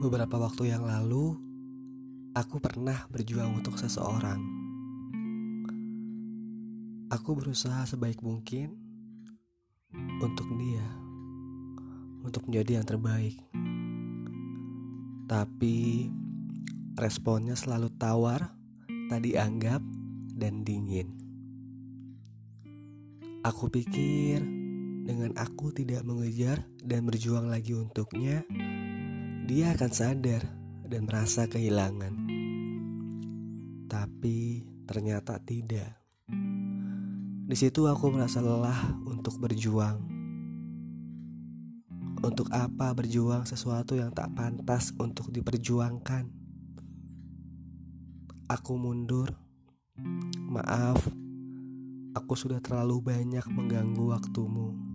Beberapa waktu yang lalu, aku pernah berjuang untuk seseorang. Aku berusaha sebaik mungkin untuk dia, untuk menjadi yang terbaik. Tapi responnya selalu tawar, tak dianggap, dan dingin. Aku pikir dengan aku tidak mengejar dan berjuang lagi untuknya, dia akan sadar dan merasa kehilangan. Tapi ternyata tidak. Di situ aku merasa lelah untuk berjuang. Untuk apa berjuang sesuatu yang tak pantas untuk diperjuangkan? Aku mundur. Maaf, aku sudah terlalu banyak mengganggu waktumu.